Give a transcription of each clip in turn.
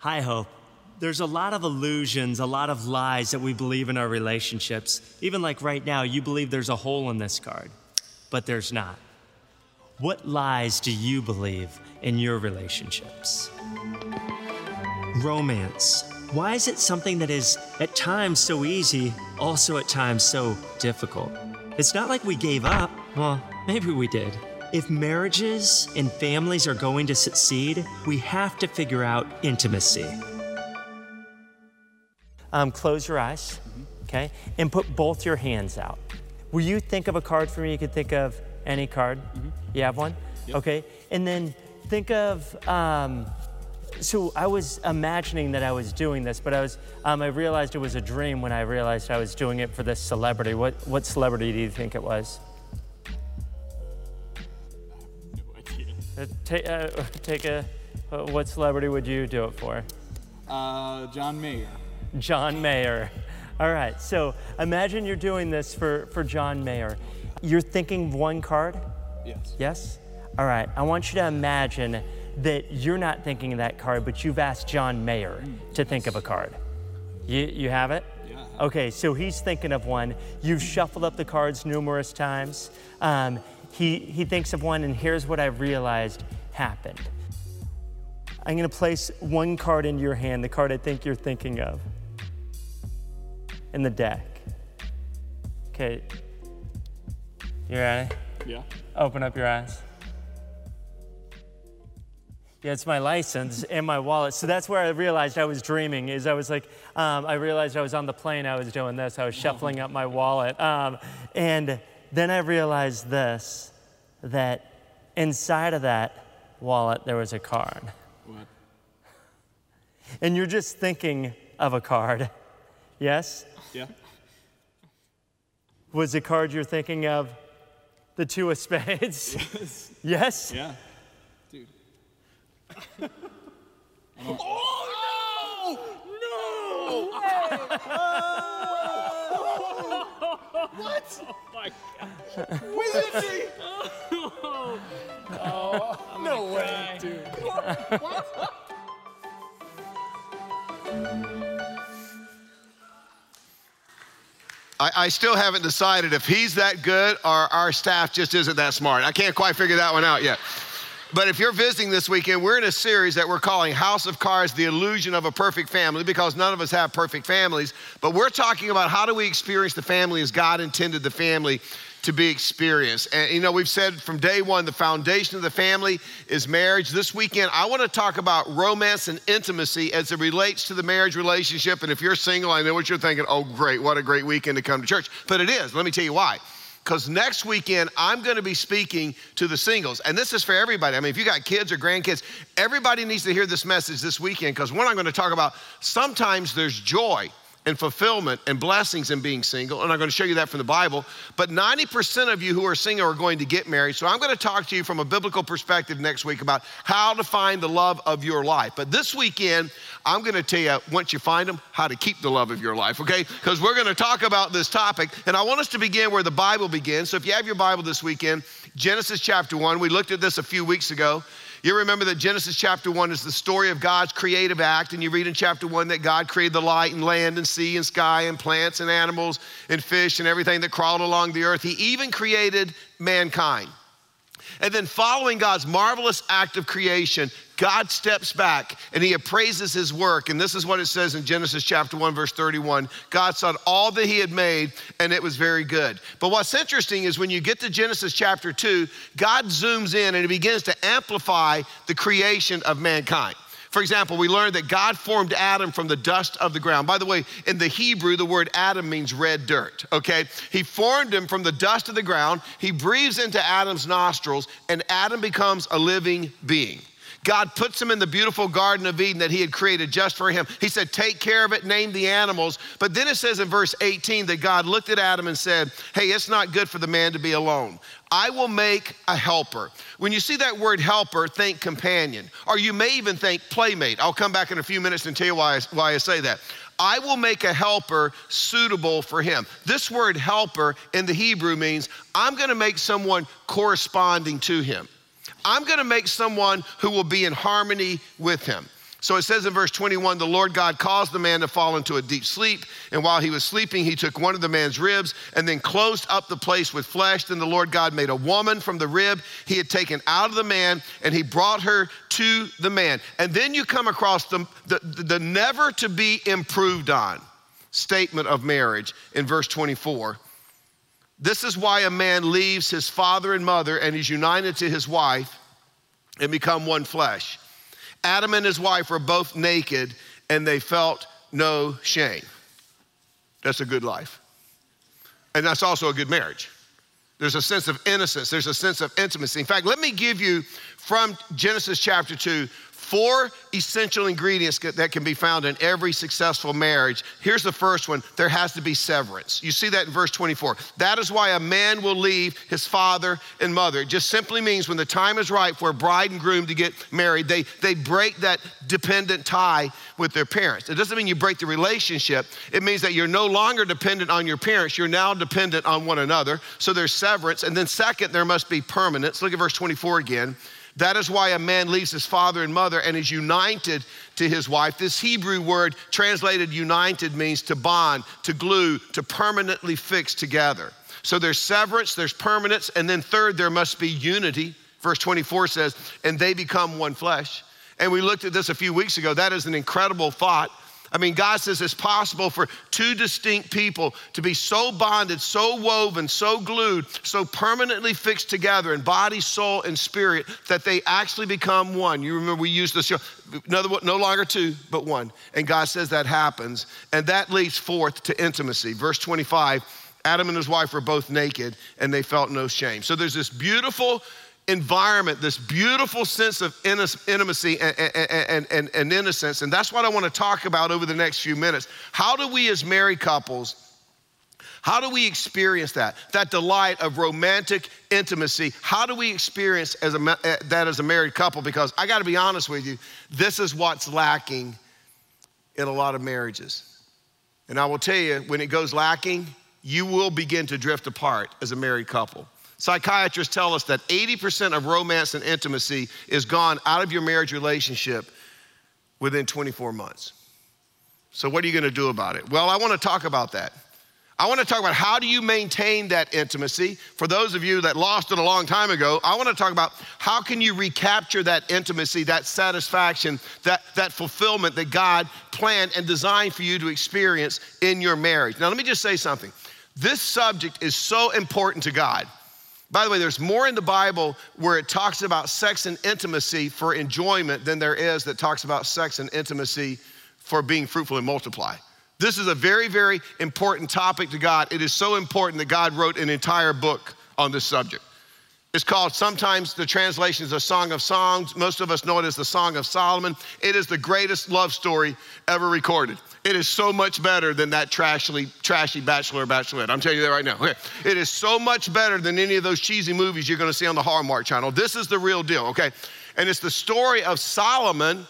Hi, Hope. There's a lot of illusions, a lot of lies that we believe in our relationships. Even like right now, you believe there's a hole in this card, but there's not. What lies do you believe in your relationships? Romance. Why is it something that is at times so easy, also at times so difficult? It's not like we gave up. Well, maybe we did. If marriages and families are going to succeed, we have to figure out intimacy. Um, close your eyes, okay, and put both your hands out. Will you think of a card for me? You could think of any card. You have one? Okay, and then think of. Um, so I was imagining that I was doing this, but I was um, I realized it was a dream when I realized I was doing it for this celebrity. What what celebrity do you think it was? Uh, ta- uh, take a. uh, what celebrity would you do it for? Uh, John Mayer. John Mayer. All right, so imagine you're doing this for, for John Mayer. You're thinking of one card? Yes. Yes? All right, I want you to imagine that you're not thinking of that card, but you've asked John Mayer to think of a card. You, you have it? Yeah. Okay, so he's thinking of one. You've shuffled up the cards numerous times. Um, he, he thinks of one, and here's what I've realized happened. I'm gonna place one card into your hand, the card I think you're thinking of, in the deck. Okay, you ready? Yeah. Open up your eyes. Yeah, it's my license and my wallet. So that's where I realized I was dreaming. Is I was like, um, I realized I was on the plane. I was doing this. I was shuffling up my wallet, um, and then I realized this: that inside of that wallet there was a card, What? and you're just thinking of a card. Yes, Yeah. was the card you're thinking of the two of spades? Yes. yes. Yeah. Dude. Oh, no oh, Oh. way, dude. I, I still haven't decided if he's that good or our staff just isn't that smart. I can't quite figure that one out yet. But if you're visiting this weekend, we're in a series that we're calling House of Cards The Illusion of a Perfect Family because none of us have perfect families. But we're talking about how do we experience the family as God intended the family to be experienced. And you know, we've said from day one, the foundation of the family is marriage. This weekend, I want to talk about romance and intimacy as it relates to the marriage relationship. And if you're single, I know what you're thinking oh, great, what a great weekend to come to church. But it is. Let me tell you why. Because next weekend, I'm going to be speaking to the singles. And this is for everybody. I mean, if you got kids or grandkids, everybody needs to hear this message this weekend. Because what I'm going to talk about, sometimes there's joy and fulfillment and blessings in being single. And I'm going to show you that from the Bible. But 90% of you who are single are going to get married. So I'm going to talk to you from a biblical perspective next week about how to find the love of your life. But this weekend, I'm going to tell you, once you find them, how to keep the love of your life, okay? Because we're going to talk about this topic. And I want us to begin where the Bible begins. So if you have your Bible this weekend, Genesis chapter 1, we looked at this a few weeks ago. You remember that Genesis chapter 1 is the story of God's creative act, and you read in chapter 1 that God created the light and land and sea and sky and plants and animals and fish and everything that crawled along the earth. He even created mankind. And then, following God's marvelous act of creation, God steps back and he appraises his work. And this is what it says in Genesis chapter 1, verse 31. God saw all that he had made, and it was very good. But what's interesting is when you get to Genesis chapter 2, God zooms in and he begins to amplify the creation of mankind. For example, we learned that God formed Adam from the dust of the ground. By the way, in the Hebrew, the word Adam means red dirt, okay? He formed him from the dust of the ground. He breathes into Adam's nostrils, and Adam becomes a living being. God puts him in the beautiful Garden of Eden that he had created just for him. He said, Take care of it, name the animals. But then it says in verse 18 that God looked at Adam and said, Hey, it's not good for the man to be alone. I will make a helper. When you see that word helper, think companion, or you may even think playmate. I'll come back in a few minutes and tell you why I, why I say that. I will make a helper suitable for him. This word helper in the Hebrew means I'm going to make someone corresponding to him. I'm going to make someone who will be in harmony with him. So it says in verse 21 the Lord God caused the man to fall into a deep sleep. And while he was sleeping, he took one of the man's ribs and then closed up the place with flesh. Then the Lord God made a woman from the rib he had taken out of the man and he brought her to the man. And then you come across the, the, the never to be improved on statement of marriage in verse 24. This is why a man leaves his father and mother and is united to his wife and become one flesh. Adam and his wife were both naked and they felt no shame. That's a good life. And that's also a good marriage. There's a sense of innocence, there's a sense of intimacy. In fact, let me give you from Genesis chapter 2 four essential ingredients that can be found in every successful marriage. Here's the first one there has to be severance. You see that in verse 24. That is why a man will leave his father and mother. It just simply means when the time is right for a bride and groom to get married, they, they break that dependent tie with their parents. It doesn't mean you break the relationship, it means that you're no longer dependent on your parents, you're now dependent on one another. So there's severance. And then, second, there must be permanence. Look at verse 24 again. That is why a man leaves his father and mother and is united to his wife. This Hebrew word translated united means to bond, to glue, to permanently fix together. So there's severance, there's permanence, and then third, there must be unity. Verse 24 says, and they become one flesh. And we looked at this a few weeks ago. That is an incredible thought I mean, God says it's possible for two distinct people to be so bonded, so woven, so glued, so permanently fixed together in body, soul, and spirit that they actually become one. You remember we used this, no, no longer two, but one. And God says that happens. And that leads forth to intimacy. Verse 25 Adam and his wife were both naked and they felt no shame. So there's this beautiful environment, this beautiful sense of intimacy and, and, and, and, innocence. And that's what I want to talk about over the next few minutes. How do we, as married couples, how do we experience that? That delight of romantic intimacy. How do we experience as a, eh, that as a married couple? Because I got to be honest with you, this is what's lacking in a lot of marriages. And I will tell you, when it goes lacking, you will begin to drift apart as a married couple. Psychiatrists tell us that 80% of romance and intimacy is gone out of your marriage relationship within 24 months. So, what are you going to do about it? Well, I want to talk about that. I want to talk about how do you maintain that intimacy. For those of you that lost it a long time ago, I want to talk about how can you recapture that intimacy, that satisfaction, that, that fulfillment that God planned and designed for you to experience in your marriage. Now, let me just say something. This subject is so important to God. By the way, there's more in the Bible where it talks about sex and intimacy for enjoyment than there is that talks about sex and intimacy for being fruitful and multiply. This is a very, very important topic to God. It is so important that God wrote an entire book on this subject. It's called sometimes the translation is a Song of Songs. Most of us know it as the Song of Solomon. It is the greatest love story ever recorded. It is so much better than that trashy, trashy bachelor or bachelorette. I'm telling you that right now. Okay. It is so much better than any of those cheesy movies you're going to see on the Hallmark Channel. This is the real deal, okay? And it's the story of Solomon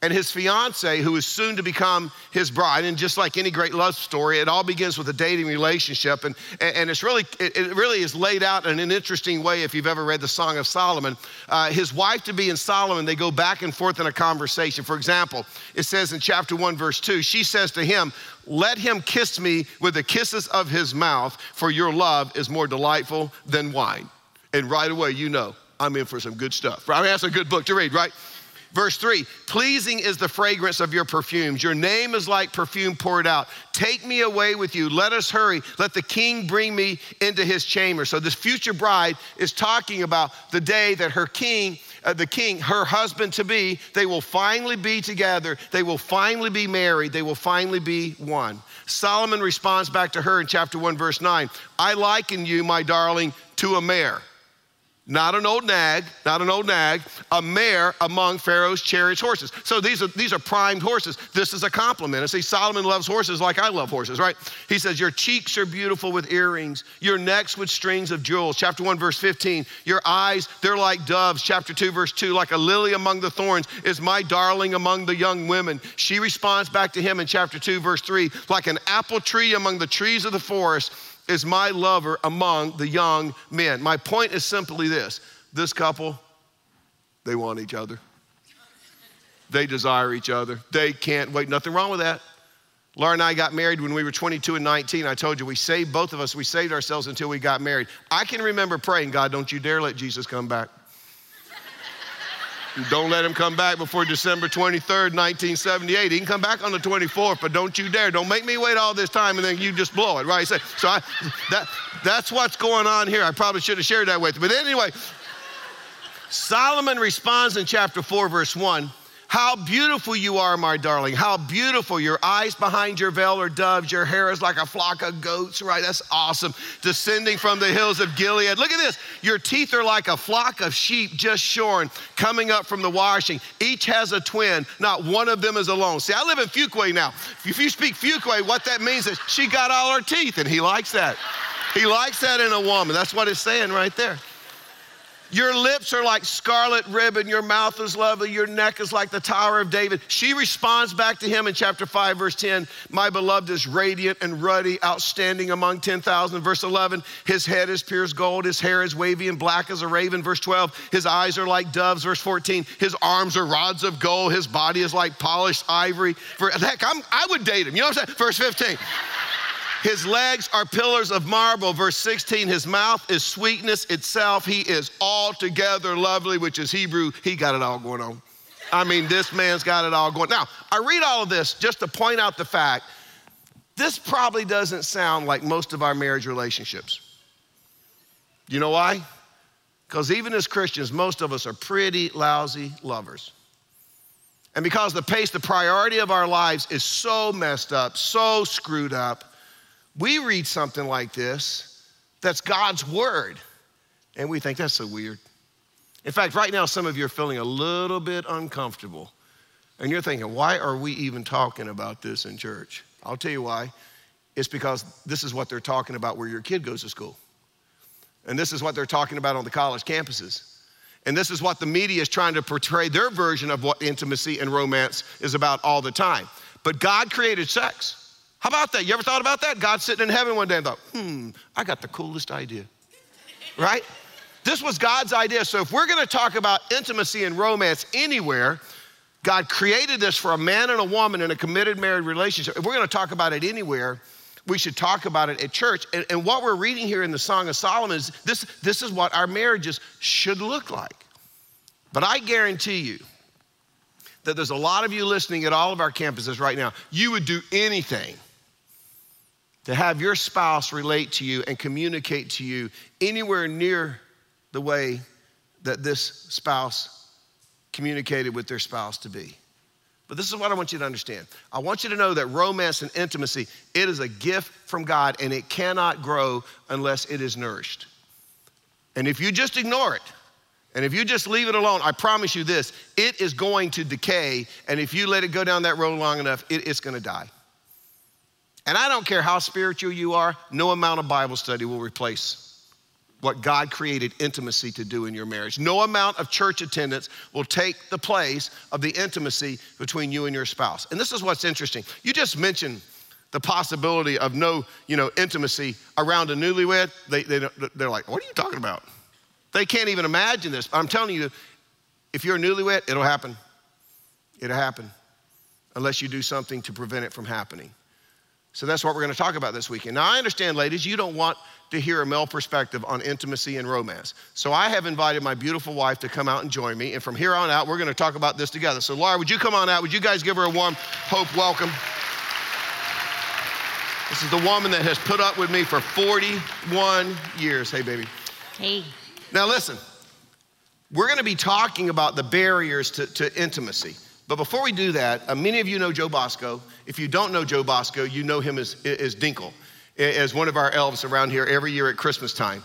and his fiance, who is soon to become his bride. And just like any great love story, it all begins with a dating relationship. And, and it's really, it, really is laid out in an interesting way if you've ever read the Song of Solomon. Uh, his wife to be and Solomon, they go back and forth in a conversation. For example, it says in chapter 1, verse 2, she says to him, Let him kiss me with the kisses of his mouth, for your love is more delightful than wine. And right away, you know, I'm in for some good stuff. I mean, that's a good book to read, right? Verse three, pleasing is the fragrance of your perfumes. Your name is like perfume poured out. Take me away with you. Let us hurry. Let the king bring me into his chamber. So, this future bride is talking about the day that her king, uh, the king, her husband to be, they will finally be together. They will finally be married. They will finally be one. Solomon responds back to her in chapter 1, verse 9 I liken you, my darling, to a mare not an old nag, not an old nag, a mare among Pharaoh's chariot horses. So these are, these are primed horses. This is a compliment. And see, Solomon loves horses like I love horses, right? He says, Your cheeks are beautiful with earrings, your necks with strings of jewels. Chapter 1, verse 15. Your eyes, they're like doves. Chapter 2, verse 2. Like a lily among the thorns is my darling among the young women. She responds back to him in chapter 2, verse 3. Like an apple tree among the trees of the forest is my lover among the young men. My point is simply this this couple, they want each other. They desire each other. They can't wait. Nothing wrong with that. Laura and I got married when we were 22 and 19. I told you we saved both of us. We saved ourselves until we got married. I can remember praying, God, don't you dare let Jesus come back. Don't let him come back before December 23rd, 1978. He can come back on the 24th, but don't you dare. Don't make me wait all this time and then you just blow it, right? So, I, that, that's what's going on here. I probably should have shared that with you. But anyway, Solomon responds in chapter 4, verse 1 how beautiful you are, my darling. How beautiful. Your eyes behind your veil are doves. Your hair is like a flock of goats, right? That's awesome. Descending from the hills of Gilead. Look at this. Your teeth are like a flock of sheep just shorn, coming up from the washing. Each has a twin. Not one of them is alone. See, I live in Fuquay now. If you speak Fuquay, what that means is she got all her teeth, and he likes that. He likes that in a woman. That's what it's saying right there. Your lips are like scarlet ribbon. Your mouth is lovely. Your neck is like the Tower of David. She responds back to him in chapter 5, verse 10 My beloved is radiant and ruddy, outstanding among 10,000. Verse 11 His head is pure as gold. His hair is wavy and black as a raven. Verse 12 His eyes are like doves. Verse 14 His arms are rods of gold. His body is like polished ivory. For, heck, I'm, I would date him. You know what I'm saying? Verse 15 his legs are pillars of marble. Verse 16, his mouth is sweetness itself. He is altogether lovely, which is Hebrew. He got it all going on. I mean, this man's got it all going. Now, I read all of this just to point out the fact this probably doesn't sound like most of our marriage relationships. You know why? Because even as Christians, most of us are pretty lousy lovers. And because the pace, the priority of our lives is so messed up, so screwed up, we read something like this that's God's word, and we think that's so weird. In fact, right now, some of you are feeling a little bit uncomfortable, and you're thinking, why are we even talking about this in church? I'll tell you why. It's because this is what they're talking about where your kid goes to school. And this is what they're talking about on the college campuses. And this is what the media is trying to portray their version of what intimacy and romance is about all the time. But God created sex. How about that? You ever thought about that? God sitting in heaven one day and thought, hmm, I got the coolest idea. Right? This was God's idea. So if we're gonna talk about intimacy and romance anywhere, God created this for a man and a woman in a committed married relationship. If we're gonna talk about it anywhere, we should talk about it at church. And, and what we're reading here in the Song of Solomon is this, this is what our marriages should look like. But I guarantee you, that there's a lot of you listening at all of our campuses right now. You would do anything to have your spouse relate to you and communicate to you anywhere near the way that this spouse communicated with their spouse to be. But this is what I want you to understand. I want you to know that romance and intimacy, it is a gift from God and it cannot grow unless it is nourished. And if you just ignore it, and if you just leave it alone, I promise you this, it is going to decay. And if you let it go down that road long enough, it, it's going to die. And I don't care how spiritual you are, no amount of Bible study will replace what God created intimacy to do in your marriage. No amount of church attendance will take the place of the intimacy between you and your spouse. And this is what's interesting. You just mentioned the possibility of no, you know, intimacy around a newlywed. They, they, they're like, what are you talking about? They can't even imagine this. I'm telling you, if you're a newlywed, it'll happen. It'll happen unless you do something to prevent it from happening. So that's what we're going to talk about this weekend. Now, I understand, ladies, you don't want to hear a male perspective on intimacy and romance. So I have invited my beautiful wife to come out and join me. And from here on out, we're going to talk about this together. So, Laura, would you come on out? Would you guys give her a warm hope welcome? This is the woman that has put up with me for 41 years. Hey, baby. Hey. Now, listen, we're going to be talking about the barriers to, to intimacy. But before we do that, uh, many of you know Joe Bosco. If you don't know Joe Bosco, you know him as, as Dinkle, as one of our elves around here every year at Christmas time.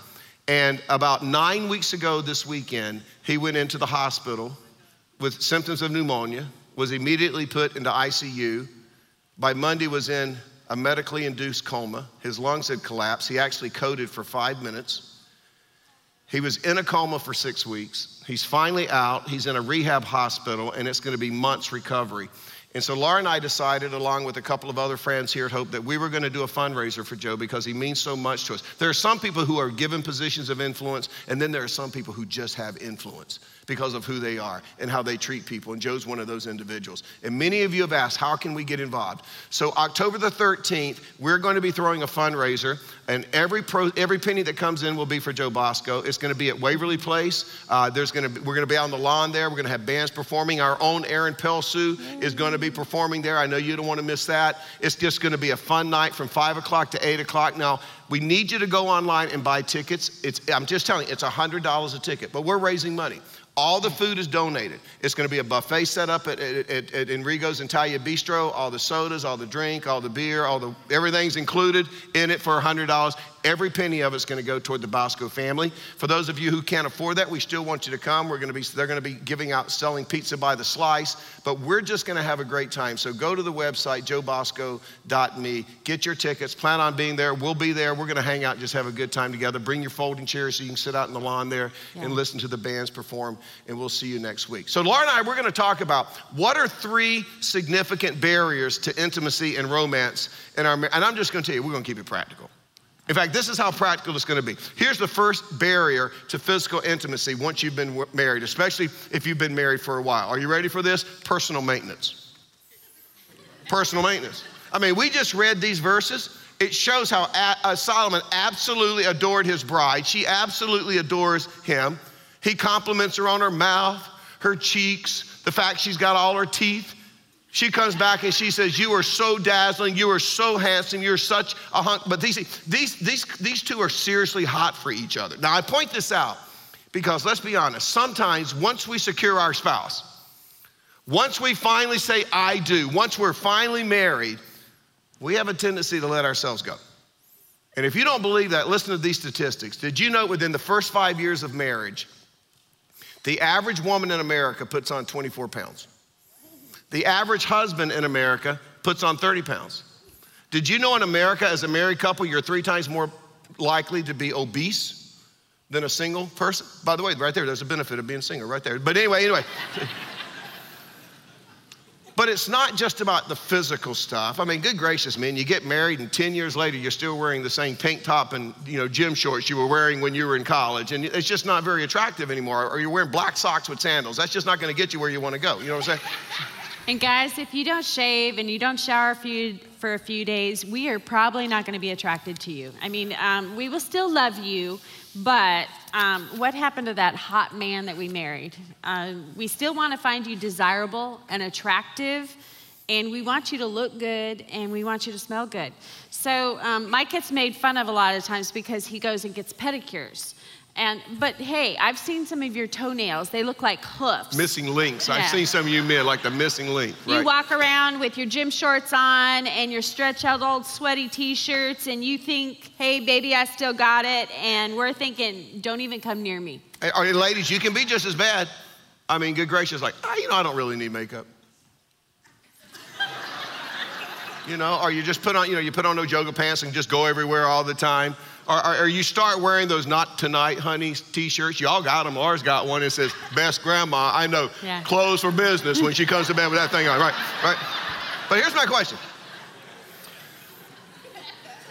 And about nine weeks ago this weekend, he went into the hospital with symptoms of pneumonia, was immediately put into ICU. By Monday, was in a medically induced coma. His lungs had collapsed. He actually coded for five minutes. He was in a coma for six weeks. He's finally out. He's in a rehab hospital, and it's going to be months recovery. And so Laura and I decided, along with a couple of other friends here at Hope, that we were going to do a fundraiser for Joe because he means so much to us. There are some people who are given positions of influence, and then there are some people who just have influence because of who they are and how they treat people. And Joe's one of those individuals. And many of you have asked, how can we get involved? So October the 13th, we're going to be throwing a fundraiser, and every pro, every penny that comes in will be for Joe Bosco. It's going to be at Waverly Place. Uh, there's going to be, we're going to be on the lawn there. We're going to have bands performing. Our own Aaron Pelsu is going to be performing there. I know you don't want to miss that. It's just going to be a fun night from five o'clock to eight o'clock. Now we need you to go online and buy tickets. It's, I'm just telling you, it's $100 a ticket, but we're raising money. All the food is donated. It's going to be a buffet set up at, at, at, at Enrico's Italia Bistro. All the sodas, all the drink, all the beer, all the everything's included in it for $100. Every penny of it's going to go toward the Bosco family. For those of you who can't afford that, we still want you to come. We're going to be, they're going to be giving out, selling pizza by the slice, but we're just going to have a great time. So go to the website, joebosco.me, get your tickets, plan on being there. We'll be there. We're going to hang out, just have a good time together. Bring your folding chairs so you can sit out in the lawn there yeah. and listen to the bands perform, and we'll see you next week. So Laura and I, we're going to talk about what are three significant barriers to intimacy and romance in our, and I'm just going to tell you, we're going to keep it practical. In fact, this is how practical it's going to be. Here's the first barrier to physical intimacy once you've been married, especially if you've been married for a while. Are you ready for this? Personal maintenance. Personal maintenance. I mean, we just read these verses. It shows how uh, Solomon absolutely adored his bride. She absolutely adores him. He compliments her on her mouth, her cheeks, the fact she's got all her teeth. She comes back and she says, You are so dazzling. You are so handsome. You're such a hunk. But these, these, these, these two are seriously hot for each other. Now, I point this out because let's be honest, sometimes once we secure our spouse, once we finally say, I do, once we're finally married, we have a tendency to let ourselves go. And if you don't believe that, listen to these statistics. Did you know within the first five years of marriage, the average woman in America puts on 24 pounds? The average husband in America puts on 30 pounds. Did you know in America, as a married couple, you're three times more likely to be obese than a single person? By the way, right there, there's a benefit of being single right there. But anyway, anyway. But it's not just about the physical stuff. I mean, good gracious, man, you get married and 10 years later you're still wearing the same pink top and, you know, gym shorts you were wearing when you were in college and it's just not very attractive anymore. Or you're wearing black socks with sandals. That's just not going to get you where you want to go. You know what I'm saying? And guys, if you don't shave and you don't shower for for a few days, we are probably not going to be attracted to you. I mean, um, we will still love you, but um, what happened to that hot man that we married? Uh, we still want to find you desirable and attractive, and we want you to look good and we want you to smell good. So um, Mike gets made fun of a lot of times because he goes and gets pedicures. And but hey, I've seen some of your toenails. They look like hoofs. Missing links. Yeah. I've seen some of you men like the missing link. Right? You walk around with your gym shorts on and your stretch out old sweaty t-shirts, and you think, "Hey, baby, I still got it," and we're thinking, "Don't even come near me." Hey, oh, ladies, you can be just as bad. I mean, good gracious, like, oh, you know, I don't really need makeup. you know, or you just put on, you know, you put on no yoga pants and just go everywhere all the time. Or, or, or, you start wearing those not tonight honey t-shirts. Y'all got them laura's got one that says best grandma. I know. Yeah. clothes for business when she comes to bed with that thing on. Right right. But here's my question.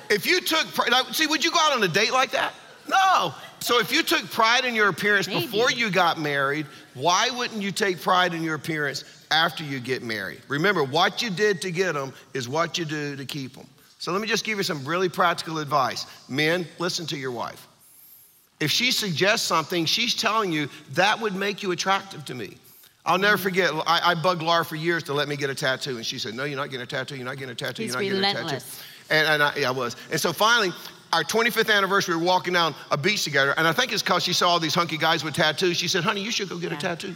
If you took pride, see would you go out on a date like that? No. So if you took pride in your appearance Maybe. before you got married why wouldn't you take pride in your appearance after you get married? Remember what you did to get them is what you do to keep them so let me just give you some really practical advice. Men, listen to your wife. If she suggests something, she's telling you that would make you attractive to me. I'll never mm-hmm. forget, I, I, bugged Laura for years to let me get a tattoo. And she said, No, you're not getting a tattoo, you're not getting a tattoo, He's you're not relentless. getting a tattoo. And, and I, yeah, I was. And so finally, our 25th anniversary, we were walking down a beach together. And I think it's because she saw all these hunky guys with tattoos. She said, Honey, you should go get yeah. a tattoo.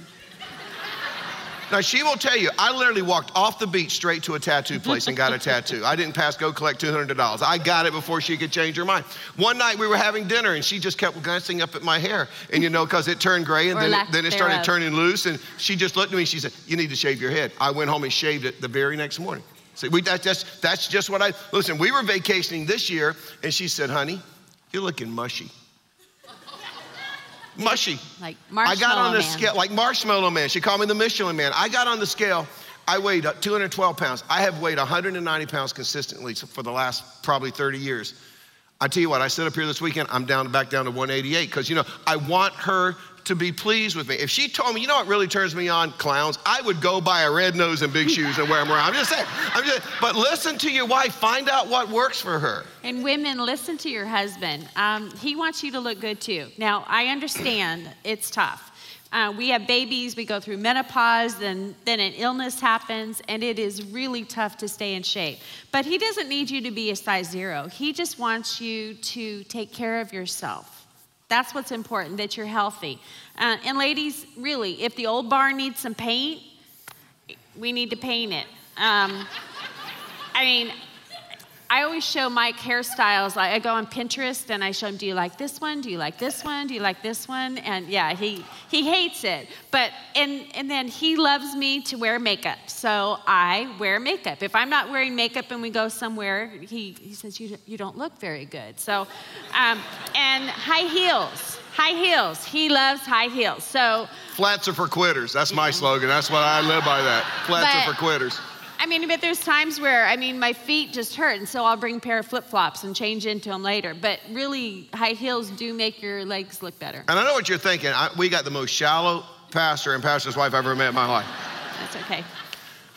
Now, she will tell you, I literally walked off the beach straight to a tattoo place and got a tattoo. I didn't pass go collect $200. I got it before she could change her mind. One night we were having dinner and she just kept glancing up at my hair. And you know, because it turned gray and then it, then it started turning loose. And she just looked at me and she said, You need to shave your head. I went home and shaved it the very next morning. See, we, that, that's, that's just what I, listen, we were vacationing this year and she said, Honey, you're looking mushy mushy. Like marshmallow I got on the man. scale, like marshmallow man. She called me the Michelin man. I got on the scale. I weighed uh, 212 pounds. I have weighed 190 pounds consistently for the last probably 30 years. I tell you what, I sit up here this weekend, I'm down back down to 188 because, you know, I want her to be pleased with me. If she told me, you know what really turns me on? Clowns. I would go buy a red nose and big shoes and wear them around. I'm just saying. I'm just, but listen to your wife. Find out what works for her. And women, listen to your husband. Um, he wants you to look good too. Now, I understand it's tough. Uh, we have babies, we go through menopause, then, then an illness happens, and it is really tough to stay in shape. But he doesn't need you to be a size zero. He just wants you to take care of yourself. That's what's important, that you're healthy. Uh, and ladies, really, if the old barn needs some paint, we need to paint it. Um, I mean, I always show Mike hairstyles. Like I go on Pinterest and I show him, "Do you like this one? Do you like this one? Do you like this one?" And yeah, he he hates it. But and and then he loves me to wear makeup, so I wear makeup. If I'm not wearing makeup and we go somewhere, he he says, "You you don't look very good." So, um, and high heels, high heels. He loves high heels. So flats are for quitters. That's my slogan. That's what I live by. That flats but, are for quitters. I mean, but there's times where, I mean, my feet just hurt, and so I'll bring a pair of flip flops and change into them later. But really, high heels do make your legs look better. And I know what you're thinking. I, we got the most shallow pastor and pastor's wife I've ever met in my life. That's okay.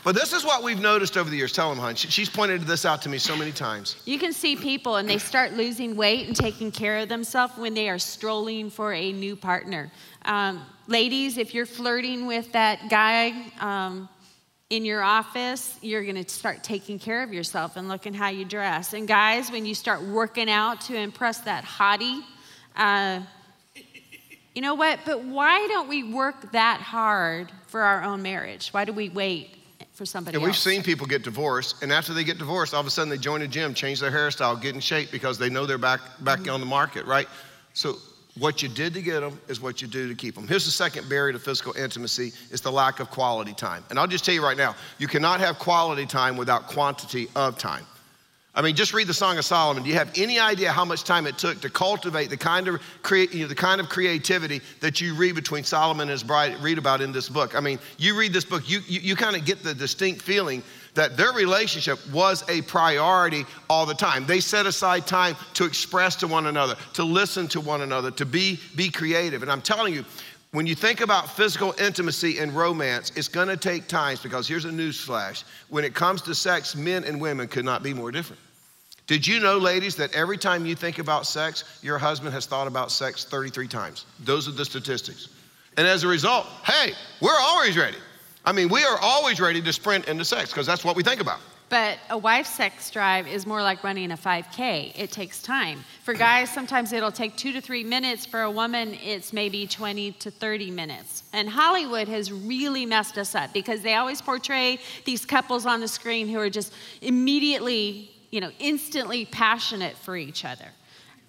But this is what we've noticed over the years. Tell them, hon. She's pointed this out to me so many times. You can see people and they start losing weight and taking care of themselves when they are strolling for a new partner. Um, ladies, if you're flirting with that guy, um, in your office, you're going to start taking care of yourself and looking how you dress. And guys, when you start working out to impress that hottie, uh, you know what? But why don't we work that hard for our own marriage? Why do we wait for somebody and we've seen people get divorced, and after they get divorced, all of a sudden they join a gym, change their hairstyle, get in shape because they know they're back back mm-hmm. on the market, right? So what you did to get them is what you do to keep them. Here's the second barrier to physical intimacy is the lack of quality time. And I'll just tell you right now, you cannot have quality time without quantity of time. I mean, just read the Song of Solomon. Do you have any idea how much time it took to cultivate the kind of, crea- you know, the kind of creativity that you read between Solomon and his bride, read about in this book? I mean, you read this book, you, you, you kind of get the distinct feeling that their relationship was a priority all the time. They set aside time to express to one another, to listen to one another, to be, be creative. And I'm telling you, when you think about physical intimacy and romance, it's gonna take times because here's a news flash. When it comes to sex, men and women could not be more different. Did you know, ladies, that every time you think about sex, your husband has thought about sex 33 times? Those are the statistics. And as a result, hey, we're always ready. I mean, we are always ready to sprint into sex because that's what we think about. But a wife's sex drive is more like running a 5K. It takes time. For guys, sometimes it'll take two to three minutes. For a woman, it's maybe 20 to 30 minutes. And Hollywood has really messed us up because they always portray these couples on the screen who are just immediately, you know, instantly passionate for each other.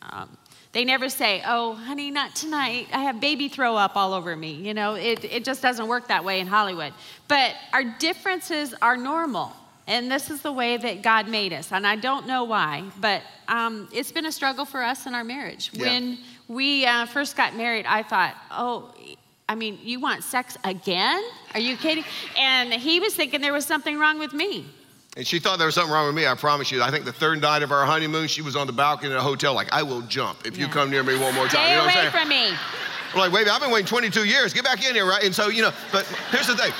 Um, they never say, oh, honey, not tonight. I have baby throw up all over me. You know, it, it just doesn't work that way in Hollywood. But our differences are normal. And this is the way that God made us. And I don't know why, but um, it's been a struggle for us in our marriage. Yeah. When we uh, first got married, I thought, oh, I mean, you want sex again? Are you kidding? And he was thinking there was something wrong with me. And she thought there was something wrong with me, I promise you. I think the third night of our honeymoon, she was on the balcony in a hotel, like, I will jump if yeah. you come near me one more time. Stay you know away from me. I'm like, wait, I've been waiting 22 years. Get back in here, right? And so, you know, but here's the thing.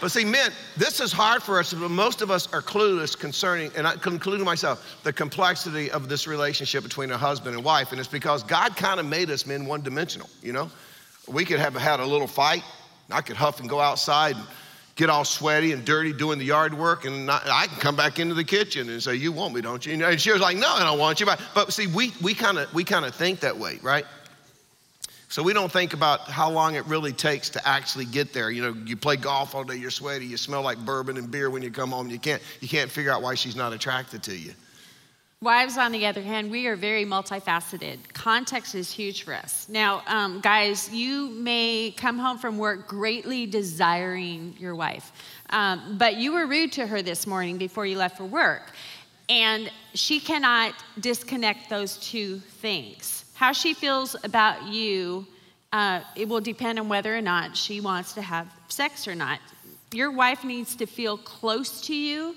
But see, men, this is hard for us, but most of us are clueless concerning, and I, including myself, the complexity of this relationship between a husband and wife. And it's because God kind of made us men one dimensional, you know? We could have had a little fight. I could huff and go outside and get all sweaty and dirty doing the yard work, and I can come back into the kitchen and say, "You want me, don't you?" And she was like, "No, I don't want you." But, but see, we we kind of we kind of think that way, right? So we don't think about how long it really takes to actually get there. You know, you play golf all day, you're sweaty, you smell like bourbon and beer when you come home. You can't you can't figure out why she's not attracted to you. Wives, on the other hand, we are very multifaceted. Context is huge for us. Now, um, guys, you may come home from work greatly desiring your wife, um, but you were rude to her this morning before you left for work, and she cannot disconnect those two things. How she feels about you, uh, it will depend on whether or not she wants to have sex or not Your wife needs to feel close to you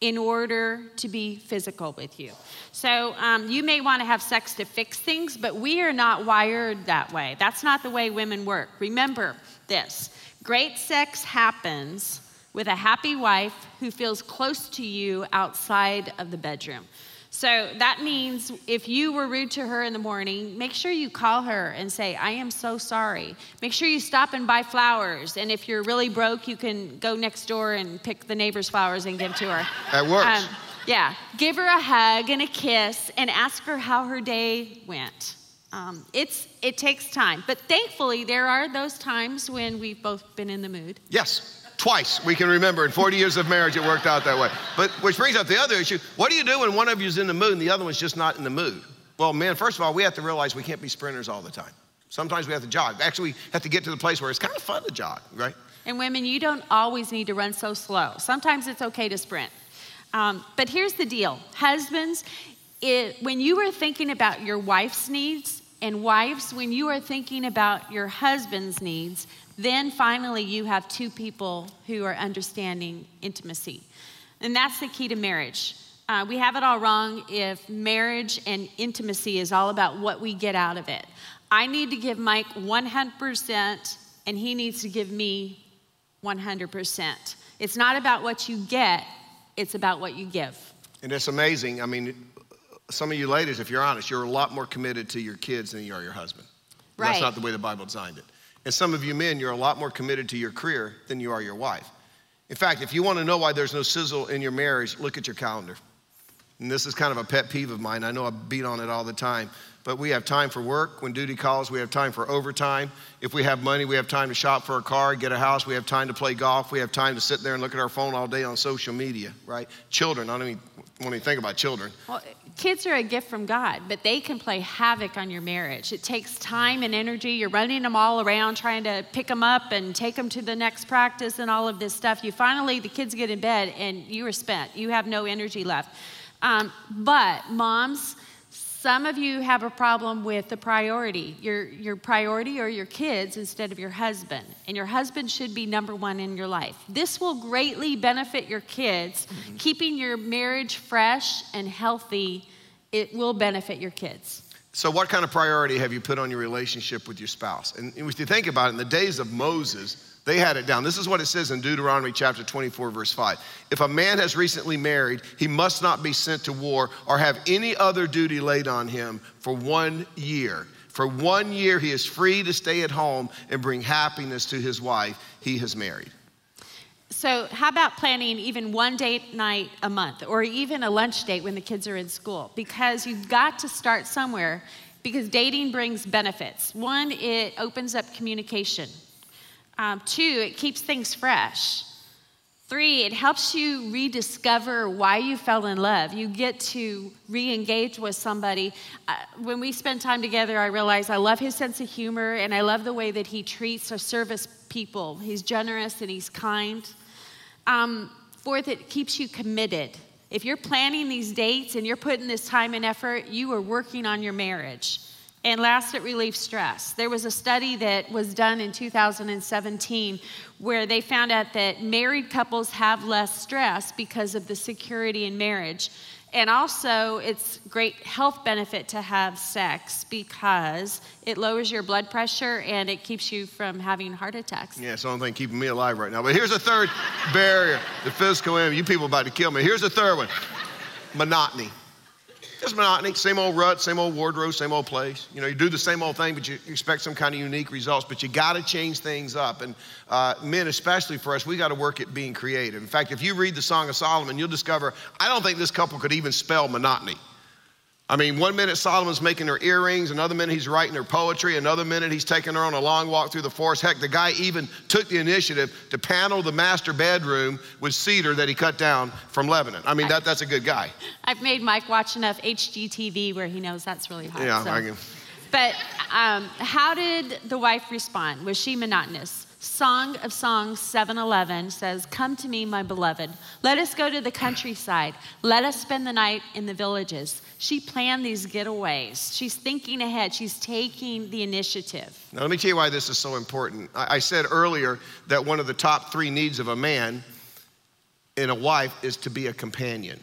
in order to be physical with you. So um, you may want to have sex to fix things, but we are not wired that way. That's not the way women work. Remember this great sex happens with a happy wife who feels close to you outside of the bedroom. So that means if you were rude to her in the morning, make sure you call her and say, I am so sorry. Make sure you stop and buy flowers. And if you're really broke, you can go next door and pick the neighbor's flowers and give to her. That works. Um, yeah. Give her a hug and a kiss and ask her how her day went. Um, it's, it takes time. But thankfully, there are those times when we've both been in the mood. Yes. Twice we can remember. In 40 years of marriage, it worked out that way. But which brings up the other issue what do you do when one of you is in the mood and the other one's just not in the mood? Well, man, first of all, we have to realize we can't be sprinters all the time. Sometimes we have to jog. Actually, we have to get to the place where it's kind of fun to jog, right? And women, you don't always need to run so slow. Sometimes it's okay to sprint. Um, but here's the deal husbands, it, when you are thinking about your wife's needs, and wives, when you are thinking about your husband's needs, then finally you have two people who are understanding intimacy. And that's the key to marriage. Uh, we have it all wrong if marriage and intimacy is all about what we get out of it. I need to give Mike 100%, and he needs to give me 100%. It's not about what you get, it's about what you give. And it's amazing. I mean, some of you ladies, if you're honest, you're a lot more committed to your kids than you are your husband. Right. That's not the way the Bible designed it. And some of you men, you're a lot more committed to your career than you are your wife. In fact, if you want to know why there's no sizzle in your marriage, look at your calendar. And this is kind of a pet peeve of mine. I know I beat on it all the time. But we have time for work when duty calls. We have time for overtime. If we have money, we have time to shop for a car, get a house. We have time to play golf. We have time to sit there and look at our phone all day on social media, right? Children, I don't even want you think about children. Well, kids are a gift from God, but they can play havoc on your marriage. It takes time and energy. You're running them all around trying to pick them up and take them to the next practice and all of this stuff. You finally, the kids get in bed and you are spent. You have no energy left. Um, but moms, some of you have a problem with the priority. Your, your priority are your kids instead of your husband. And your husband should be number one in your life. This will greatly benefit your kids. Mm-hmm. Keeping your marriage fresh and healthy, it will benefit your kids. So, what kind of priority have you put on your relationship with your spouse? And if you think about it, in the days of Moses, they had it down. This is what it says in Deuteronomy chapter 24, verse 5. If a man has recently married, he must not be sent to war or have any other duty laid on him for one year. For one year, he is free to stay at home and bring happiness to his wife he has married. So, how about planning even one date night a month or even a lunch date when the kids are in school? Because you've got to start somewhere because dating brings benefits. One, it opens up communication. Um, two, it keeps things fresh. Three, it helps you rediscover why you fell in love. You get to re engage with somebody. Uh, when we spend time together, I realize I love his sense of humor and I love the way that he treats or service people. He's generous and he's kind. Um, fourth, it keeps you committed. If you're planning these dates and you're putting this time and effort, you are working on your marriage. And last, it relieves stress. There was a study that was done in 2017 where they found out that married couples have less stress because of the security in marriage. And also, it's great health benefit to have sex because it lowers your blood pressure and it keeps you from having heart attacks. Yeah, it's the only thing keeping me alive right now. But here's a third barrier, the physical enemy. You people about to kill me. Here's the third one monotony. Just monotony, same old rut, same old wardrobe, same old place. You know, you do the same old thing, but you expect some kind of unique results. But you got to change things up. And uh, men, especially for us, we got to work at being creative. In fact, if you read the Song of Solomon, you'll discover I don't think this couple could even spell monotony. I mean, one minute Solomon's making her earrings, another minute he's writing her poetry, another minute he's taking her on a long walk through the forest. Heck, the guy even took the initiative to panel the master bedroom with cedar that he cut down from Lebanon. I mean, that, that's a good guy. I've made Mike watch enough HGTV where he knows that's really hard. Yeah, so. I can. But um, how did the wife respond? Was she monotonous? Song of Songs 711 says, Come to me, my beloved. Let us go to the countryside. Let us spend the night in the villages. She planned these getaways. She's thinking ahead. She's taking the initiative. Now, let me tell you why this is so important. I, I said earlier that one of the top three needs of a man in a wife is to be a companion.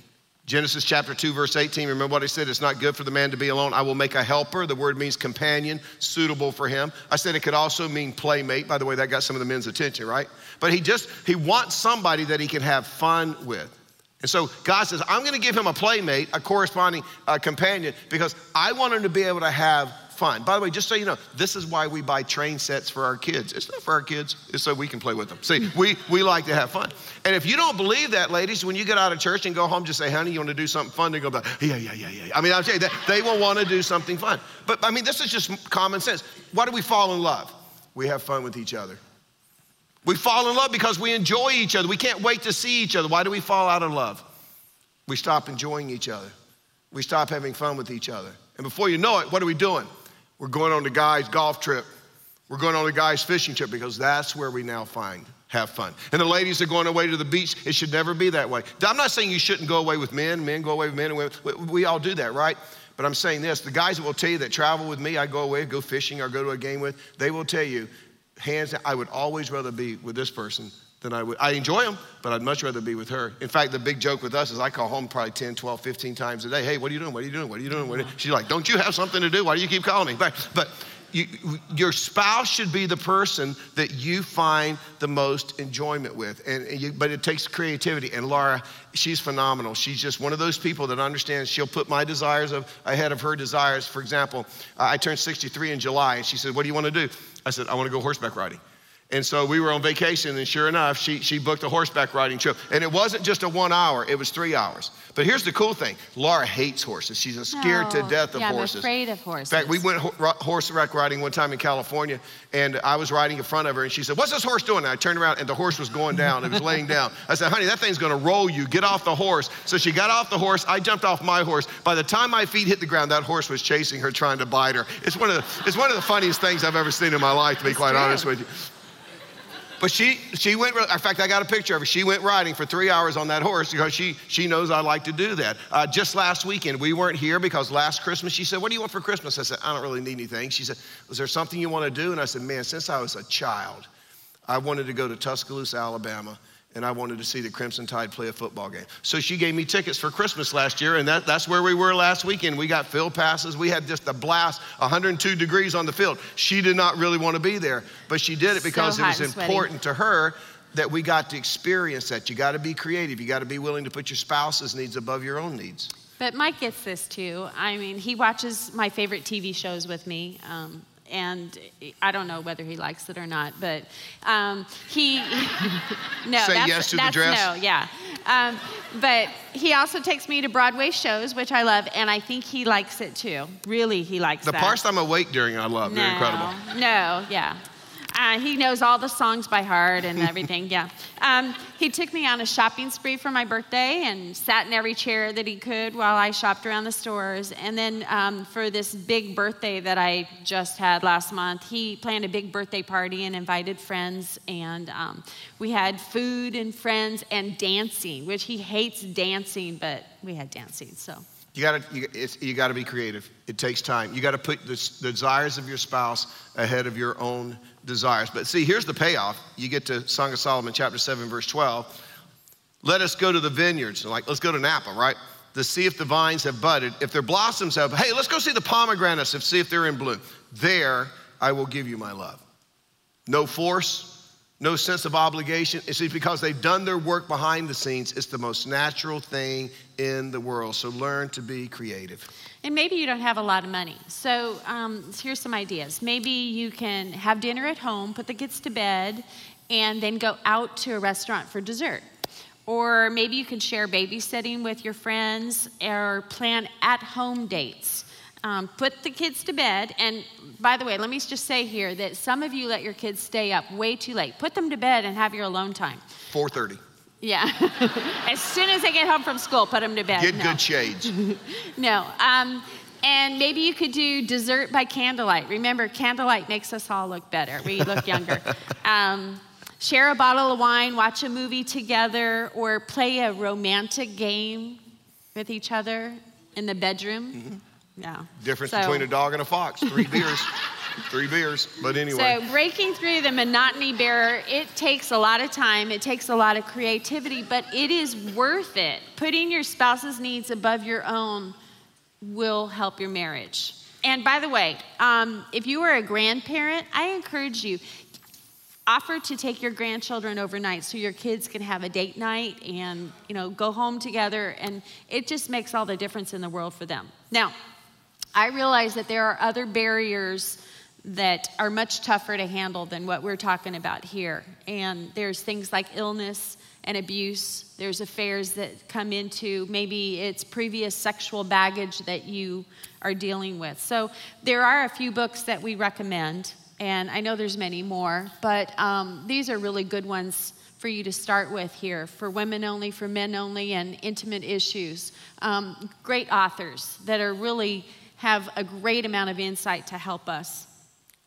Genesis chapter 2, verse 18, remember what I said? It's not good for the man to be alone. I will make a helper. The word means companion, suitable for him. I said it could also mean playmate. By the way, that got some of the men's attention, right? But he just, he wants somebody that he can have fun with. And so God says, I'm going to give him a playmate, a corresponding uh, companion, because I want him to be able to have fun. By the way, just so you know, this is why we buy train sets for our kids. It's not for our kids, it's so we can play with them. See, we, we like to have fun. And if you don't believe that, ladies, when you get out of church and go home, just say, honey, you want to do something fun? They go, yeah, yeah, yeah, yeah. I mean, I'll tell you that they will want to do something fun. But I mean, this is just common sense. Why do we fall in love? We have fun with each other. We fall in love because we enjoy each other. We can't wait to see each other. Why do we fall out of love? We stop enjoying each other. We stop having fun with each other. And before you know it, what are we doing? We're going on the guy's golf trip. We're going on the guy's fishing trip because that's where we now find have fun. And the ladies are going away to the beach. It should never be that way. I'm not saying you shouldn't go away with men. Men go away with men and women. We, we all do that, right? But I'm saying this the guys that will tell you that travel with me, I go away, go fishing, or go to a game with, they will tell you, hands down, I would always rather be with this person than I would. I enjoy them, but I'd much rather be with her. In fact, the big joke with us is I call home probably 10, 12, 15 times a day. Hey, what are you doing? What are you doing? What are you doing? What are you? She's like, don't you have something to do? Why do you keep calling me? But, but you, your spouse should be the person that you find the most enjoyment with. And, and you, but it takes creativity. And Laura, she's phenomenal. She's just one of those people that understands she'll put my desires of, ahead of her desires. For example, I turned 63 in July, and she said, What do you want to do? I said, I want to go horseback riding. And so we were on vacation, and sure enough, she, she booked a horseback riding trip. And it wasn't just a one hour, it was three hours. But here's the cool thing Laura hates horses. She's scared to oh, death of yeah, horses. I'm afraid of horses. In fact, we went ho- horseback riding one time in California, and I was riding in front of her, and she said, What's this horse doing? And I turned around, and the horse was going down. It was laying down. I said, Honey, that thing's gonna roll you. Get off the horse. So she got off the horse. I jumped off my horse. By the time my feet hit the ground, that horse was chasing her, trying to bite her. It's one of the, it's one of the funniest things I've ever seen in my life, to be quite true. honest with you. But she, she went, in fact, I got a picture of her. She went riding for three hours on that horse because she, she knows I like to do that. Uh, just last weekend, we weren't here because last Christmas, she said, What do you want for Christmas? I said, I don't really need anything. She said, Was there something you want to do? And I said, Man, since I was a child, I wanted to go to Tuscaloosa, Alabama, and I wanted to see the Crimson Tide play a football game. So she gave me tickets for Christmas last year, and that, that's where we were last weekend. We got field passes. We had just a blast, 102 degrees on the field. She did not really want to be there, but she did it because So it was important to her that we got to experience that. You got to be creative. You got to be willing to put your spouse's needs above your own needs. But Mike gets this too. I mean, he watches my favorite TV shows with me. Um, and I don't know whether he likes it or not, but um, he no. Say that's, yes to the dress? No, yeah. Um, but he also takes me to Broadway shows, which I love, and I think he likes it too. Really, he likes it. The that. parts I'm awake during, I love. They're incredible. No, yeah. Uh, he knows all the songs by heart and everything, yeah. Um, he took me on a shopping spree for my birthday and sat in every chair that he could while I shopped around the stores. And then um, for this big birthday that I just had last month, he planned a big birthday party and invited friends. And um, we had food and friends and dancing, which he hates dancing, but we had dancing, so. You gotta, you, you gotta be creative. It takes time. You gotta put the, the desires of your spouse ahead of your own desires. But see, here's the payoff. You get to Song of Solomon, chapter 7, verse 12. Let us go to the vineyards. Like, let's go to Napa, right? To see if the vines have budded. If their blossoms have, hey, let's go see the pomegranates and see if they're in bloom. There I will give you my love. No force, no sense of obligation. It's because they've done their work behind the scenes. It's the most natural thing in the world. So learn to be creative. And maybe you don't have a lot of money. So um, here's some ideas. Maybe you can have dinner at home, put the kids to bed, and then go out to a restaurant for dessert. Or maybe you can share babysitting with your friends or plan at home dates. Um, put the kids to bed. And by the way, let me just say here that some of you let your kids stay up way too late. Put them to bed and have your alone time. 4:30. Yeah. as soon as they get home from school, put them to bed. Get No. good shades. No. Um, And maybe you could do dessert by candlelight. Remember, candlelight makes us all look better. We look younger. Um, share a bottle of wine, watch a movie together, or play a romantic game with each other in the bedroom. Mm-hmm. Yeah. Difference So- between a dog and a fox. Three beers. Three beers. But anyway. So, breaking through the monotony barrier, it takes a lot of time, it takes a lot of creativity, but it is worth it. Putting your spouse's needs above your own will help your marriage. And by the way, um, if you are a grandparent, I encourage you offer to take your grandchildren overnight so your kids can have a date night and you know go home together and it just makes all the difference in the world for them now i realize that there are other barriers that are much tougher to handle than what we're talking about here. And there's things like illness and abuse. There's affairs that come into maybe it's previous sexual baggage that you are dealing with. So there are a few books that we recommend and I know there's many more, but um, these are really good ones for you to start with here for women only, for men only, and intimate issues. Um, great authors that are really have a great amount of insight to help us.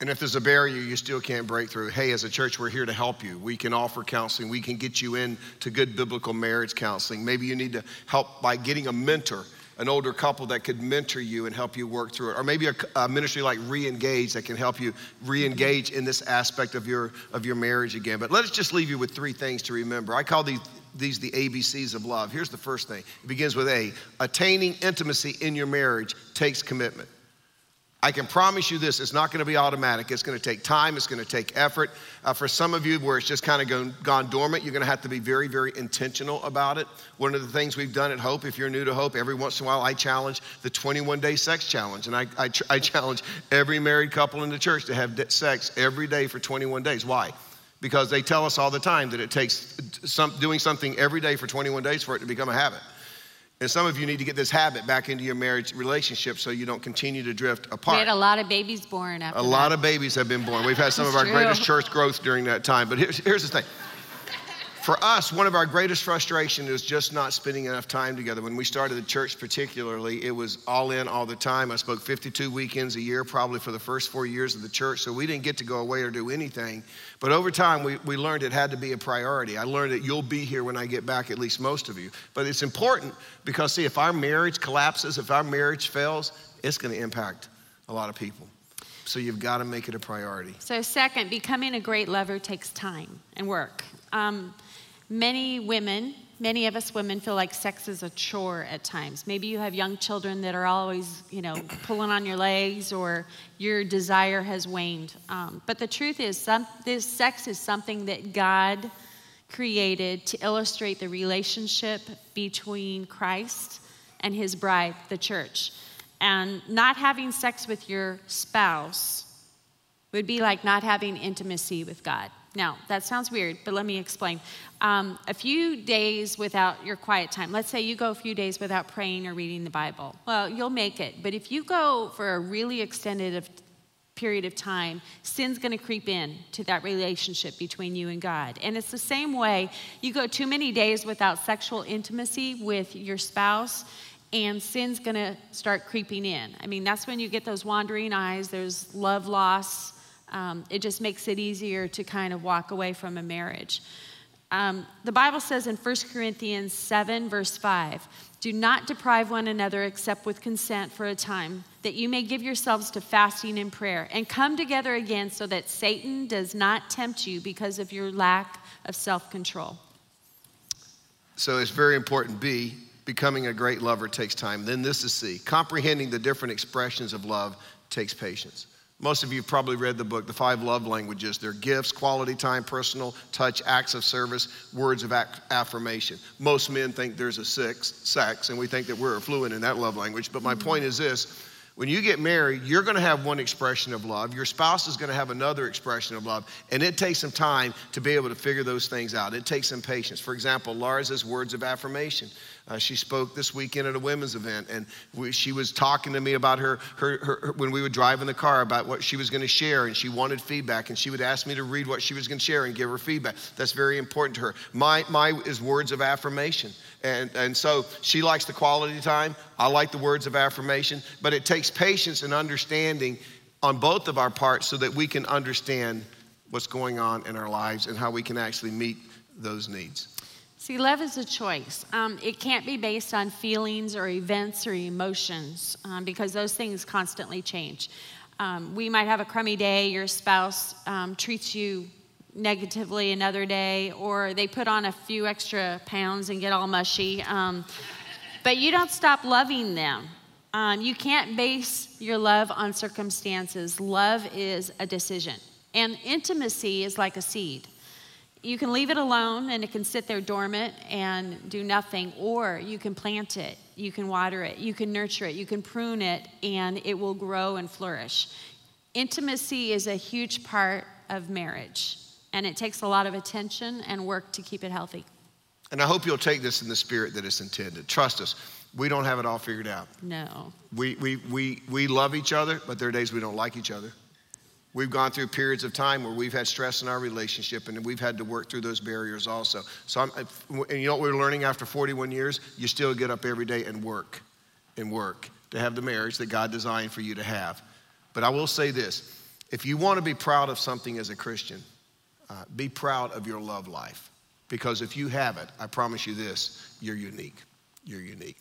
And if there's a barrier you still can't break through, hey, as a church, we're here to help you. We can offer counseling. We can get you into good biblical marriage counseling. Maybe you need to help by getting a mentor, an older couple that could mentor you and help you work through it. Or maybe a, a ministry like Reengage that can help you re-engage in this aspect of your of your marriage again. But let's just leave you with three things to remember. I call these these the ABCs of love. Here's the first thing. It begins with A. Attaining intimacy in your marriage takes commitment. I can promise you this, it's not going to be automatic. It's going to take time, it's going to take effort. Uh, for some of you, where it's just kind of gone, gone dormant, you're going to have to be very, very intentional about it. One of the things we've done at Hope, if you're new to Hope, every once in a while I challenge the 21 day sex challenge. And I, I, I challenge every married couple in the church to have sex every day for 21 days. Why? Because they tell us all the time that it takes some, doing something every day for 21 days for it to become a habit. And some of you need to get this habit back into your marriage relationship so you don't continue to drift apart. We had a lot of babies born after A that. lot of babies have been born. We've had some of our It's greatest church growth during that time. But here's, here's the thing. For us, one of our greatest frustrations is just not spending enough time together. When we started the church, particularly, it was all in all the time. I spoke 52 weekends a year, probably for the first four years of the church, so we didn't get to go away or do anything. But over time, we, we learned it had to be a priority. I learned that you'll be here when I get back, at least most of you. But it's important because, see, if our marriage collapses, if our marriage fails, it's going to impact a lot of people. So you've got to make it a priority. So, second, becoming a great lover takes time and work. Um, many women, many of us women, feel like sex is a chore at times. Maybe you have young children that are always, you know, pulling on your legs, or your desire has waned. Um, but the truth is, some, this sex is something that God created to illustrate the relationship between Christ and His bride, the church. And not having sex with your spouse would be like not having intimacy with God. Now, that sounds weird, but let me explain. Um, a few days without your quiet time, let's say you go a few days without praying or reading the Bible. Well, you'll make it. But if you go for a really extended of, period of time, sin's going to creep in to that relationship between you and God. And it's the same way you go too many days without sexual intimacy with your spouse, and sin's going to start creeping in. I mean, that's when you get those wandering eyes, there's love loss. Um, it just makes it easier to kind of walk away from a marriage. Um, the Bible says in 1 Corinthians 7, verse 5, do not deprive one another except with consent for a time, that you may give yourselves to fasting and prayer, and come together again so that Satan does not tempt you because of your lack of self control. So it's very important. B, becoming a great lover takes time. Then this is C, comprehending the different expressions of love takes patience. Most of you probably read the book, The Five Love Languages. They're gifts, quality time, personal touch, acts of service, words of affirmation. Most men think there's a six, sex, and we think that we're fluent in that love language. But my point is this when you get married, you're going to have one expression of love. Your spouse is going to have another expression of love. And it takes some time to be able to figure those things out. It takes some patience. For example, Laura's words of affirmation. Uh, she spoke this weekend at a women's event, and we, she was talking to me about her, her, her, her, when we would drive in the car about what she was going to share, and she wanted feedback, and she would ask me to read what she was going to share and give her feedback. That's very important to her. My, my is words of affirmation. And, and so she likes the quality time. I like the words of affirmation, but it takes patience and understanding on both of our parts so that we can understand what's going on in our lives and how we can actually meet those needs. See, love is a choice. Um, it can't be based on feelings or events or emotions um, because those things constantly change. Um, we might have a crummy day, your spouse um, treats you negatively another day, or they put on a few extra pounds and get all mushy. Um, but you don't stop loving them. Um, you can't base your love on circumstances. Love is a decision. And intimacy is like a seed you can leave it alone and it can sit there dormant and do nothing, or you can plant it, you can water it, you can nurture it, you can prune it, and it will grow and flourish. Intimacy is a huge part of marriage, and it takes a lot of attention and work to keep it healthy. And I hope you'll take this in the spirit that it's intended. Trust us, we don't have it all figured out. No. We, we, we, we love each other, but there are days we don't like each other. We've gone through periods of time where we've had stress in our relationship and we've had to work through those barriers also. So, I'm, and you know what we're learning after 41 years? You still get up every day and work and work to have the marriage that God designed for you to have. But I will say this if you want to be proud of something as a Christian, uh, be proud of your love life. Because if you have it, I promise you this, you're unique. You're unique.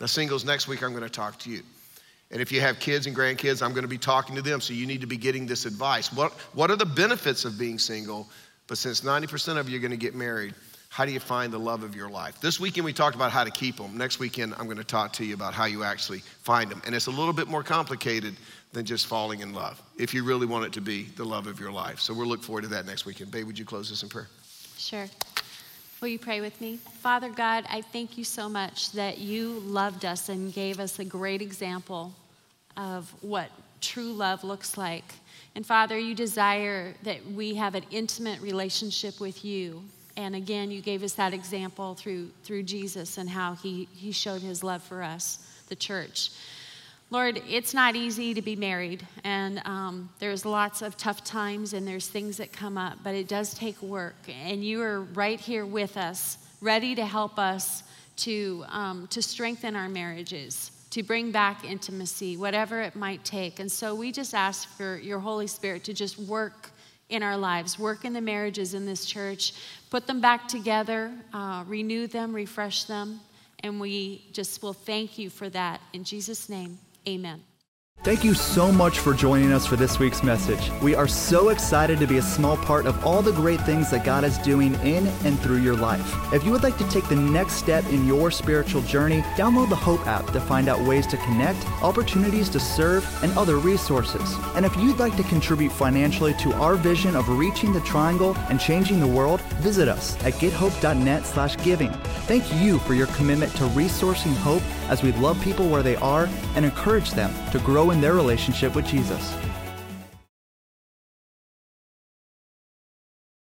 Now, singles, next week I'm going to talk to you. And if you have kids and grandkids, I'm going to be talking to them. So you need to be getting this advice. What, what are the benefits of being single? But since 90% of you are going to get married, how do you find the love of your life? This weekend we talked about how to keep them. Next weekend I'm going to talk to you about how you actually find them. And it's a little bit more complicated than just falling in love if you really want it to be the love of your life. So we'll look forward to that next weekend. Babe, would you close this in prayer? Sure. Will you pray with me? Father God, I thank you so much that you loved us and gave us a great example of what true love looks like. And Father, you desire that we have an intimate relationship with you. And again, you gave us that example through, through Jesus and how he, he showed his love for us, the church. Lord, it's not easy to be married, and um, there's lots of tough times and there's things that come up, but it does take work. And you are right here with us, ready to help us to, um, to strengthen our marriages, to bring back intimacy, whatever it might take. And so we just ask for your Holy Spirit to just work in our lives, work in the marriages in this church, put them back together, uh, renew them, refresh them. And we just will thank you for that. In Jesus' name. Amen. Thank you so much for joining us for this week's message. We are so excited to be a small part of all the great things that God is doing in and through your life. If you would like to take the next step in your spiritual journey, download the Hope app to find out ways to connect, opportunities to serve, and other resources. And if you'd like to contribute financially to our vision of reaching the triangle and changing the world, visit us at gethope.net/giving. Thank you for your commitment to resourcing hope as we love people where they are and encourage them to grow in their relationship with Jesus.